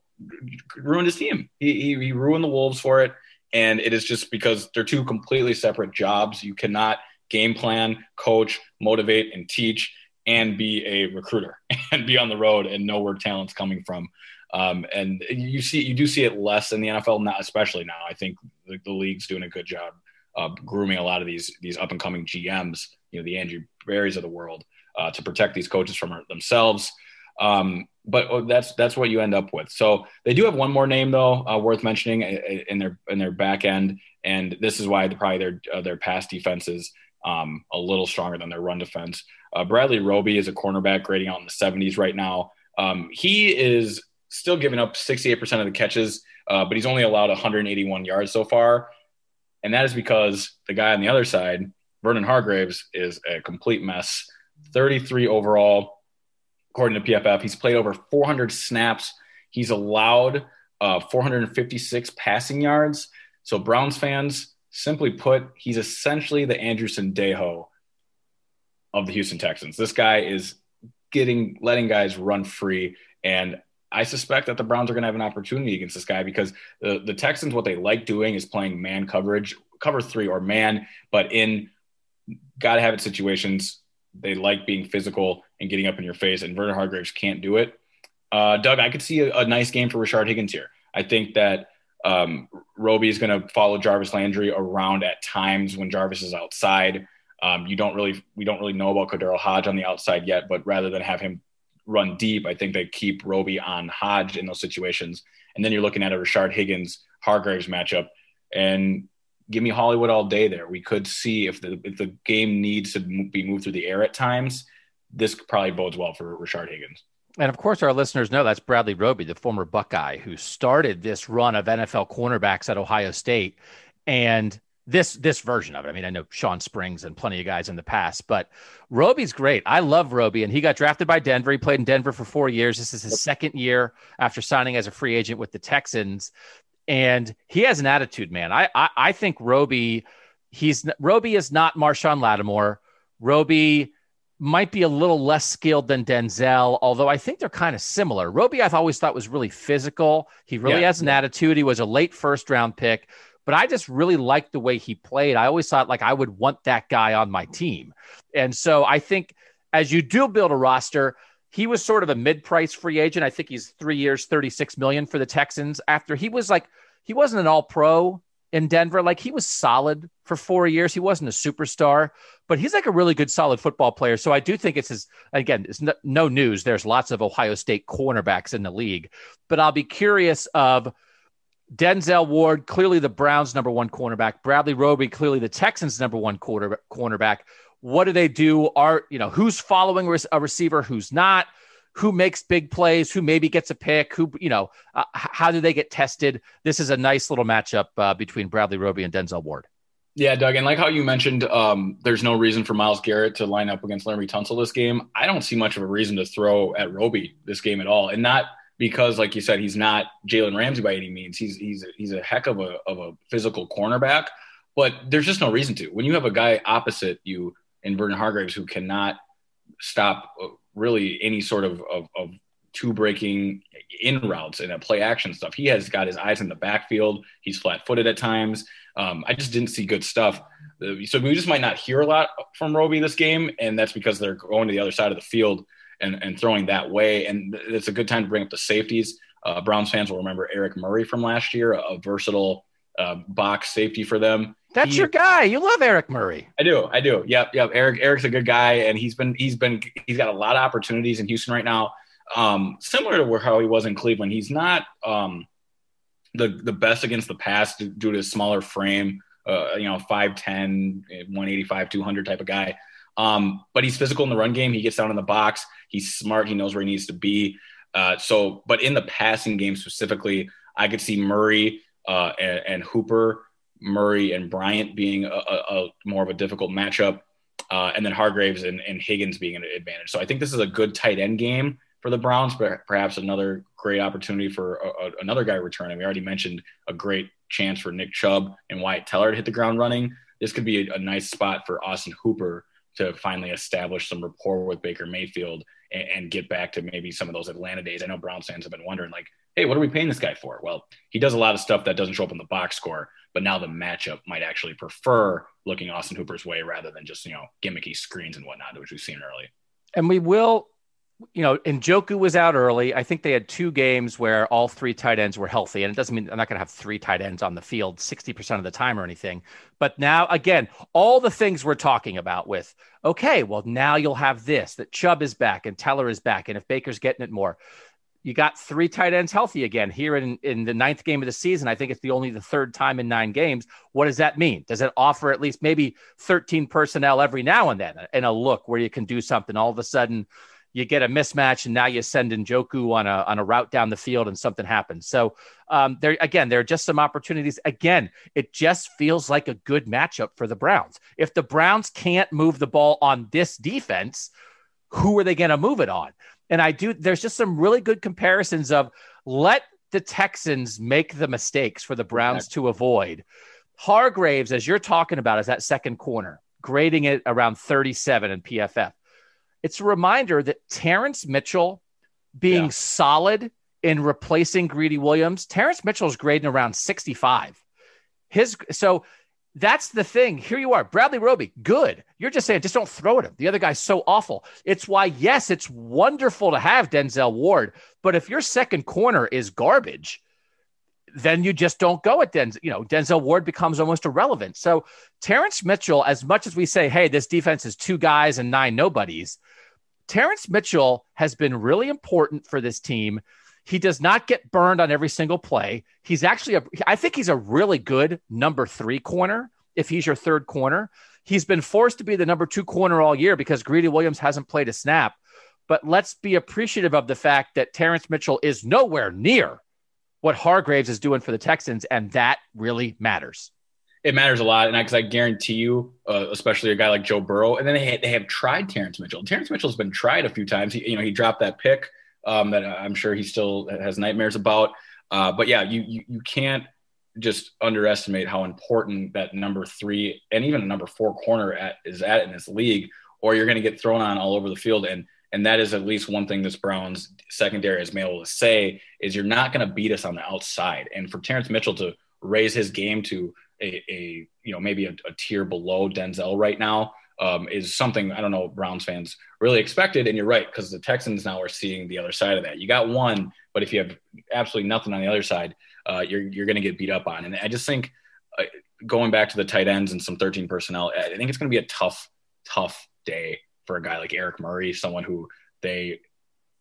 ruined his team. He, he, he ruined the Wolves for it. And it is just because they're two completely separate jobs. You cannot – game plan, coach, motivate, and teach, and be a recruiter <laughs> and be on the road and know where talent's coming from. Um, and you see, you do see it less in the NFL, not especially now. I think the, the league's doing a good job uh, grooming a lot of these these up and coming GMs, you know, the Andrew Berrys of the world, uh, to protect these coaches from themselves. Um, but oh, that's that's what you end up with. So they do have one more name though uh, worth mentioning in their in their back end, and this is why probably their uh, their pass defenses um, a little stronger than their run defense. Uh, Bradley Roby is a cornerback grading out in the 70s right now. Um, he is still giving up 68% of the catches, uh, but he's only allowed 181 yards so far. And that is because the guy on the other side, Vernon Hargreaves, is a complete mess. 33 overall, according to PFF. He's played over 400 snaps. He's allowed uh, 456 passing yards. So, Browns fans, simply put, he's essentially the Anderson Sendejo of the Houston Texans. This guy is getting letting guys run free and I suspect that the Browns are going to have an opportunity against this guy because the, the Texans, what they like doing is playing man coverage, cover three or man, but in got to have it situations, they like being physical and getting up in your face, and Vernon Hargreaves can't do it. Uh, Doug, I could see a, a, nice game for Rashard Higgins here. I think that um, Roby is going to follow Jarvis Landry around at times when Jarvis is outside. Um, you don't really, we don't really know about KhaDarel Hodge on the outside yet, but rather than have him run deep, I think they keep Roby on Hodge in those situations. And then you're looking at a Rashard Higgins Hargreaves matchup, and give me Hollywood all day there. We could see if the if the game needs to be moved through the air at times. This probably bodes well for Rashard Higgins. And of course, our listeners know that's Bradley Roby, the former Buckeye, who started this run of NFL cornerbacks at Ohio State. And this this version of it. I mean, I know Shawn Springs and plenty of guys in the past, but Roby's great. I love Roby, and he got drafted by Denver. He played in Denver for four years. This is his second year after signing as a free agent with the Texans, and he has an attitude, man. I I, I think Roby, he's Roby is not Marshon Lattimore. Roby might be a little less skilled than Denzel, although I think they're kind of similar. Roby, I've always thought was really physical. He really yeah. has an attitude. He was a late first round pick but I just really liked the way he played. I always thought like I would want that guy on my team. And so I think as you do build a roster, he was sort of a mid-price free agent. I think he's 3 years, 36 million for the Texans after he was like he wasn't an all-pro in Denver. Like he was solid for 4 years. He wasn't a superstar, but he's like a really good solid football player. So I do think it's his again, it's no, no news. There's lots of Ohio State cornerbacks in the league, but I'll be curious of Denzel Ward, clearly the Browns' number one cornerback. Bradley Roby, clearly the Texans' number one quarter, cornerback. What do they do? Are you know who's following a receiver, who's not? Who makes big plays? Who maybe gets a pick? Who you know? Uh, how do they get tested? This is a nice little matchup uh, between Bradley Roby and Denzel Ward. Yeah, Doug, and like how you mentioned, um, there's no reason for Myles Garrett to line up against Laremy Tunsil this game. I don't see much of a reason to throw at Roby this game at all, and not because, like you said, he's not Jalen Ramsey by any means. He's he's he's a heck of a of a physical cornerback, but there's just no reason to. When you have a guy opposite you in Vernon Hargreaves who cannot stop uh, really any sort of of, of two breaking in routes and play action stuff. He has got his eyes in the backfield. He's flat footed at times. Um, I just didn't see good stuff. So we just might not hear a lot from Roby this game, and that's because they're going to the other side of the field and, and throwing that way. And it's a good time to bring up the safeties. Uh, Browns fans will remember Eric Murray from last year, a, a versatile uh, box safety for them. That's he, your guy. You love Eric Murray. I do. I do. Yep. Yep. Eric. Eric's a good guy, and he's been he's been he's got a lot of opportunities in Houston right now. Um, similar to where how he was in Cleveland. He's not um, the the best against the pass due to his smaller frame. Uh, you know, 5'10", 185, 200 type of guy. Um, but he's physical in the run game. He gets down in the box. He's smart. He knows where he needs to be. Uh, so, but in the passing game specifically, I could see Murray uh, and, and, Hooper, Murray and Bryant being a, a, a more of a difficult matchup, uh, and then Hargreaves and, and, Higgins being an advantage. So I think this is a good tight end game for the Browns, but perhaps another great opportunity for a, another guy returning. We already mentioned a great chance for Nick Chubb and Wyatt Teller to hit the ground running. This could be a, a nice spot for Austin Hooper to finally establish some rapport with Baker Mayfield and, and, get back to maybe some of those Atlanta days. I know Browns fans have been wondering, like, hey, what are we paying this guy for? Well, he does a lot of stuff that doesn't show up in the box score, but now the matchup might actually prefer looking Austin Hooper's way rather than just, you know, gimmicky screens and whatnot, which we've seen early. And we will you know, and Joku was out early. I think they had two games where all three tight ends were healthy. And it doesn't mean I'm not going to have three tight ends on the field 60% of the time or anything. But now, again, all the things we're talking about with, okay, well, now you'll have this that Chubb is back and Teller is back. And if Baker's getting it more, you got three tight ends healthy again here in, in the ninth game of the season. I think it's the only the third time in nine games. What does that mean? Does it offer at least maybe 13 personnel every now and then and a look where you can do something all of a sudden? you get a mismatch and now you send Njoku on a on a route down the field and something happens. So um, there again, there are just some opportunities. Again, it just feels like a good matchup for the Browns. If the Browns can't move the ball on this defense, who are they going to move it on? And I do. There's just some really good comparisons of let the Texans make the mistakes for the Browns to avoid. Hargreaves, as you're talking about, is that second corner, grading it around 37 in PFF it's a reminder that Terrence Mitchell being yeah. solid in replacing Greedy Williams, Terrence Mitchell's grading around 65. His so that's the thing. Here you are, Bradley Roby, good. You're just saying, just don't throw at him. The other guy's so awful. It's why, yes, it's wonderful to have Denzel Ward, but if your second corner is garbage, then you just don't go at Denzel. You know, Denzel Ward becomes almost irrelevant. So Terrence Mitchell, as much as we say, hey, this defense is two guys and nine nobodies, Terrence Mitchell has been really important for this team. He does not get burned on every single play. He's actually a, I think he's a really good number three corner if he's your third corner. He's been forced to be the number two corner all year because Greedy Williams hasn't played a snap. But let's be appreciative of the fact that Terrence Mitchell is nowhere near what Hargreaves is doing for the Texans, and that really matters it matters a lot. And because I, guarantee you, uh, especially a guy like Joe Burrow, and then they, they have tried Terrence Mitchell. Terrence Mitchell's been tried a few times. He, you know, he dropped that pick um, that I'm sure he still has nightmares about. Uh, but yeah, you, you you can't just underestimate how important that number three and even a number four corner at, is at in this league, or you're going to get thrown on all over the field. And and that is at least one thing this Browns secondary has been able to say is you're not going to beat us on the outside. And for Terrence Mitchell to raise his game to a, a you know maybe a, a, tier below Denzel right now um, is something I don't know Browns fans really expected. And you're right because the Texans now are seeing the other side of that. You got one, but if you have absolutely nothing on the other side, uh, you're you're going to get beat up on. And I just think uh, going back to the tight ends and some 13 personnel, I think it's going to be a tough tough day for a guy like Eric Murray, someone who they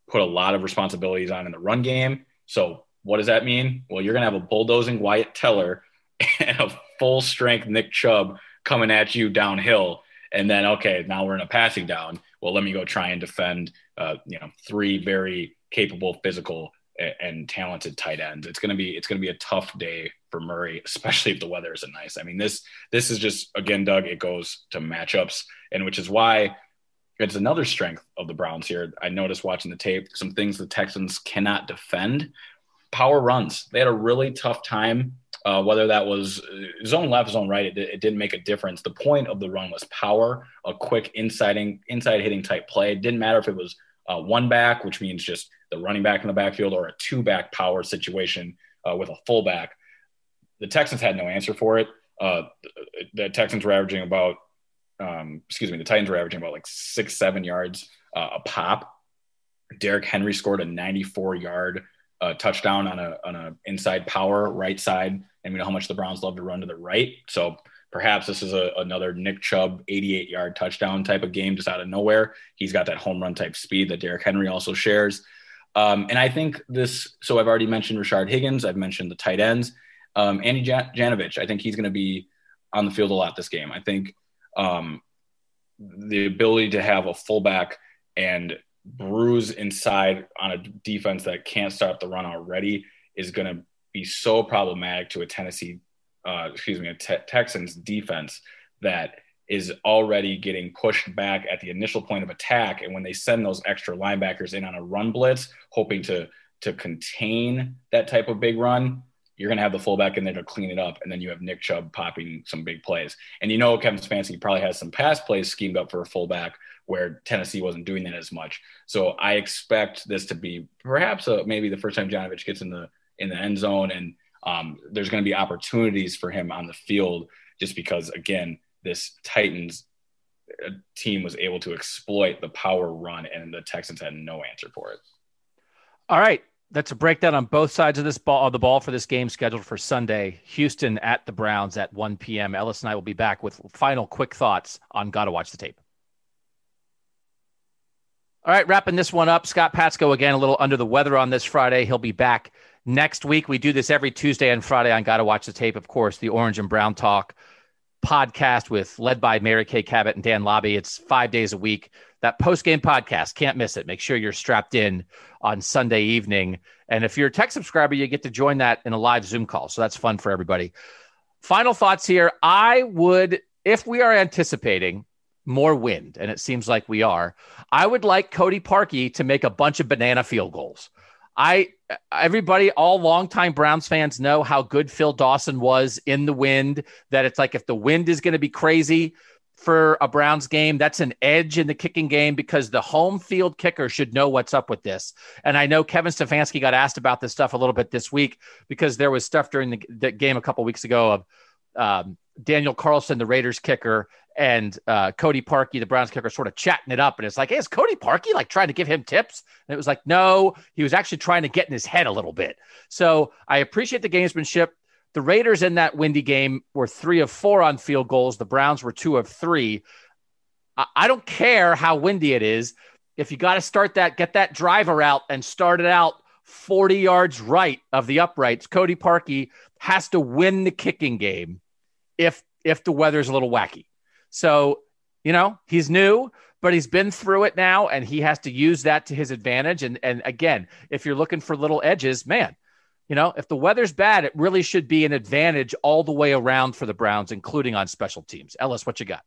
put a lot of responsibilities on in the run game. So what does that mean? Well, you're going to have a bulldozing Wyatt Teller <laughs> and a full strength Nick Chubb coming at you downhill. And then, okay, now we're in a passing down. Well, let me go try and defend, uh, you know, three very capable, physical, and, and talented tight ends. It's gonna be it's gonna be a tough day for Murray, <laughs> especially if the weather isn't nice. I mean, this this is just again, Doug. It goes to matchups, and which is why it's another strength of the Browns here. I noticed watching the tape some things the Texans cannot defend. Power runs. They had a really tough time uh, whether that was uh, zone left, zone right, it, it, didn't make a difference. The point of the run was power, a quick insiding, inside hitting type play. It didn't matter if it was uh, one back, which means just the running back in the backfield, or a two back power situation uh, with a fullback. The Texans had no answer for it. Uh, the Texans were averaging about, um, excuse me, the Titans were averaging about like six, seven yards uh, a pop. Derrick Henry scored a 94 yard uh, touchdown on a on a inside power right side and we know how much the Browns love to run to the right. So perhaps this is a, another Nick Chubb 88 yard touchdown type of game just out of nowhere. He's got that home run type speed that Derrick Henry also shares. Um, and I think this, so I've already mentioned Rashard Higgins, I've mentioned the tight ends. Um, Andy Jan- Janovich, I think he's going to be on the field a lot this game. I think um, the ability to have a fullback and bruise inside on a defense that can't stop the run already is going to be so problematic to a Tennessee, uh, excuse me, a te- Texans defense that is already getting pushed back at the initial point of attack. And when they send those extra linebackers in on a run blitz, hoping to to contain that type of big run, you're going to have the fullback in there to clean it up, and then you have Nick Chubb popping some big plays. And you know Kevin Stefanski probably has some pass plays schemed up for a fullback where Tennessee wasn't doing that as much. So I expect this to be perhaps a, maybe the first time Janovich gets in the in the end zone, and um, there's going to be opportunities for him on the field just because, again, this Titans uh, team was able to exploit the power run, and the Texans had no answer for it. All right. That's a breakdown on both sides of this ball of the ball for this game scheduled for Sunday. Houston at the Browns at 1 p.m. Ellis and I will be back with final quick thoughts on Gotta Watch the Tape. All right, wrapping this one up. Scott Patsko again, a little under the weather on this Friday. He'll be back next week. We do this every Tuesday and Friday on Gotta Watch the Tape, of course, the Orange and Brown Talk podcast with led by Mary Kay Cabot and Dan Labbe. It's five days a week. that post game podcast. Can't miss it. Make sure you're strapped in on Sunday evening. And if you're a tech subscriber, you get to join that in a live Zoom call. So that's fun for everybody. Final thoughts here. I would, if we are anticipating more wind, and it seems like we are, I would like Cody Parkey to make a bunch of banana field goals. I everybody, all longtime Browns fans know how good Phil Dawson was in the wind. That it's like if the wind is going to be crazy for a Browns game, that's an edge in the kicking game because the home field kicker should know what's up with this. And I know Kevin Stefanski got asked about this stuff a little bit this week because there was stuff during the, the game a couple weeks ago of um, Daniel Carlson, the Raiders kicker, and uh, Cody Parkey, the Browns kicker, sort of chatting it up. And it's like, hey, is Cody Parkey like trying to give him tips? And it was like, no, he was actually trying to get in his head a little bit. So I appreciate the gamesmanship. The Raiders in that windy game were three of four on field goals. The Browns were two of three. I, I don't care how windy it is. If you got to start that, get that driver out and start it out 40 yards right of the uprights. Cody Parkey has to win the kicking game if if the weather's a little wacky. So, you know, he's new, but he's been through it now and he has to use that to his advantage. And and again, if you're looking for little edges, man, you know, if the weather's bad, it really should be an advantage all the way around for the Browns, including on special teams. Ellis, what you got?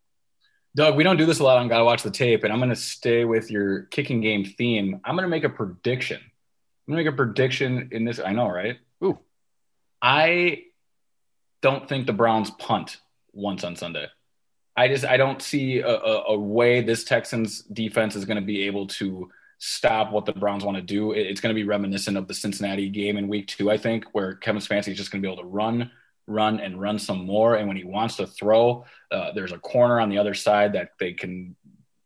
Doug, we don't do this a lot on Gotta Watch the Tape, and I'm going to stay with your kicking game theme. I'm going to make a prediction. I'm going to make a prediction in this. I know, right? Ooh. I don't think the Browns punt once on Sunday. I just I don't see a, a, a way this Texans defense is going to be able to stop what the Browns want to do. It, it's going to be reminiscent of the Cincinnati game in Week Two, I think, where Kevin Stefanski is just going to be able to run, run, and run some more. And when he wants to throw, uh, there's a corner on the other side that they can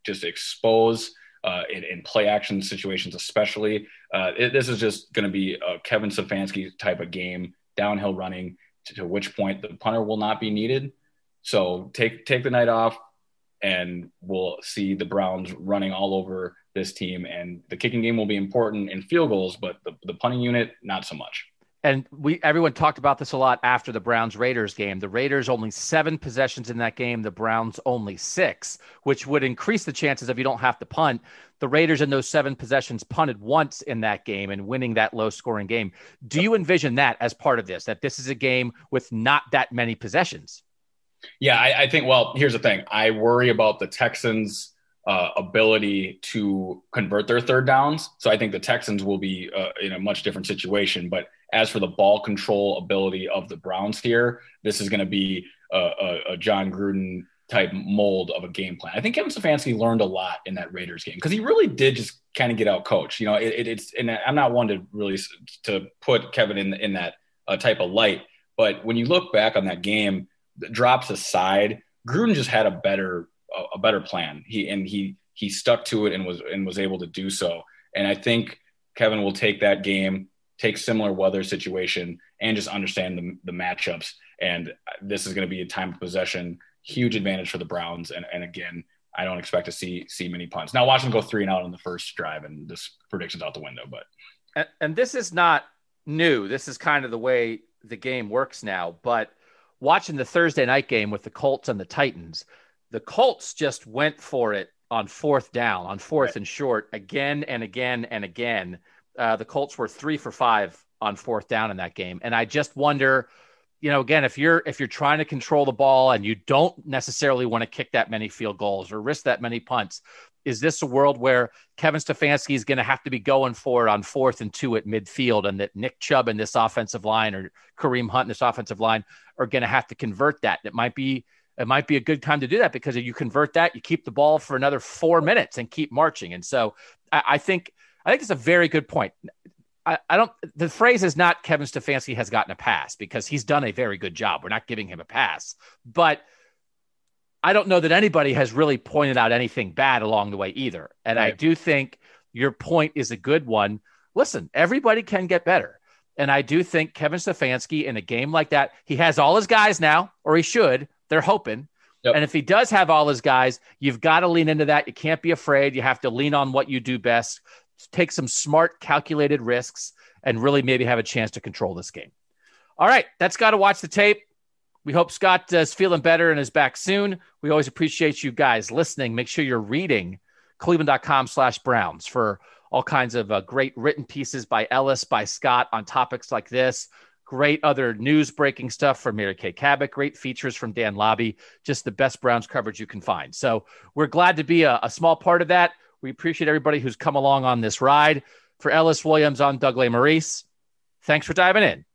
just expose. Uh, in, in, play action situations, especially. Uh, it, this is just going to be a Kevin Stefanski type of game, downhill running, to, to, which point the punter will not be needed. So take take the night off, and we'll see the Browns running all over this team. And the kicking game will be important in field goals, but the, the punting unit not so much. And we everyone talked about this a lot after the Browns Raiders game. The Raiders only seven possessions in that game. The Browns only six, which would increase the chances if you don't have to punt. The Raiders in those seven possessions punted once in that game and winning that low scoring game. Do you envision that as part of this? That this is a game with not that many possessions? Yeah, I, I, think. Well, here's the thing. I worry about the Texans' uh, ability to convert their third downs. So I think the Texans will be uh, in a much different situation. But as for the ball control ability of the Browns here, this is going to be a, a, a, Jon Gruden type mold of a game plan. I think Kevin Stefanski learned a lot in that Raiders game because he really did just kind of get out coached. You know, it, it, it's and I'm not one to really to put Kevin in in that uh, type of light. But when you look back on that game, drops aside, Gruden just had a better a better plan. He and he he stuck to it and was and was able to do so. And I think Kevin will take that game, take similar weather situation, and just understand the, the matchups. And this is going to be a time of possession, huge advantage for the Browns. And and again, I don't expect to see see many punts. Now watch them go three and out on the first drive, and this prediction's out the window. But and, and this is not new. This is kind of the way the game works now. But watching the Thursday night game with the Colts and the Titans, the Colts just went for it on fourth down, on fourth right. and short again and again and again. Uh, the Colts were three for five on fourth down in that game, and I just wonder, you know, again, if you're if you're trying to control the ball and you don't necessarily want to kick that many field goals or risk that many punts, is this a world where Kevin Stefanski is going to have to be going for it on fourth and two at midfield, and that Nick Chubb and this offensive line or Kareem Hunt and this offensive line are going to have to convert that? It might be it might be a good time to do that because if you convert that, you keep the ball for another four minutes and keep marching. And so I, I think I think it's a very good point. I, I, don't the phrase is not Kevin Stefanski has gotten a pass because he's done a very good job. We're not giving him a pass, but I don't know that anybody has really pointed out anything bad along the way either. And right. I do think your point is a good one. Listen, everybody can get better. And I do think Kevin Stefanski in a game like that, he has all his guys now, or he should. They're hoping. Yep. And if he does have all his guys, you've got to lean into that. You can't be afraid. You have to lean on what you do best, take some smart, calculated risks, and really maybe have a chance to control this game. All right, that's got to watch the tape. We hope Scott is feeling better and is back soon. We always appreciate you guys listening. Make sure you're reading cleveland.com slash Browns for all kinds of uh, great written pieces by Ellis, by Scott on topics like this. Great other news breaking stuff from Mary Kay Cabot. Great features from Dan Labbe. Just the best Browns coverage you can find. So we're glad to be a, a small part of that. We appreciate everybody who's come along on this ride. For Ellis Williams on Doug Lesmerises, thanks for diving in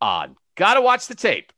on Gotta Watch the Tape.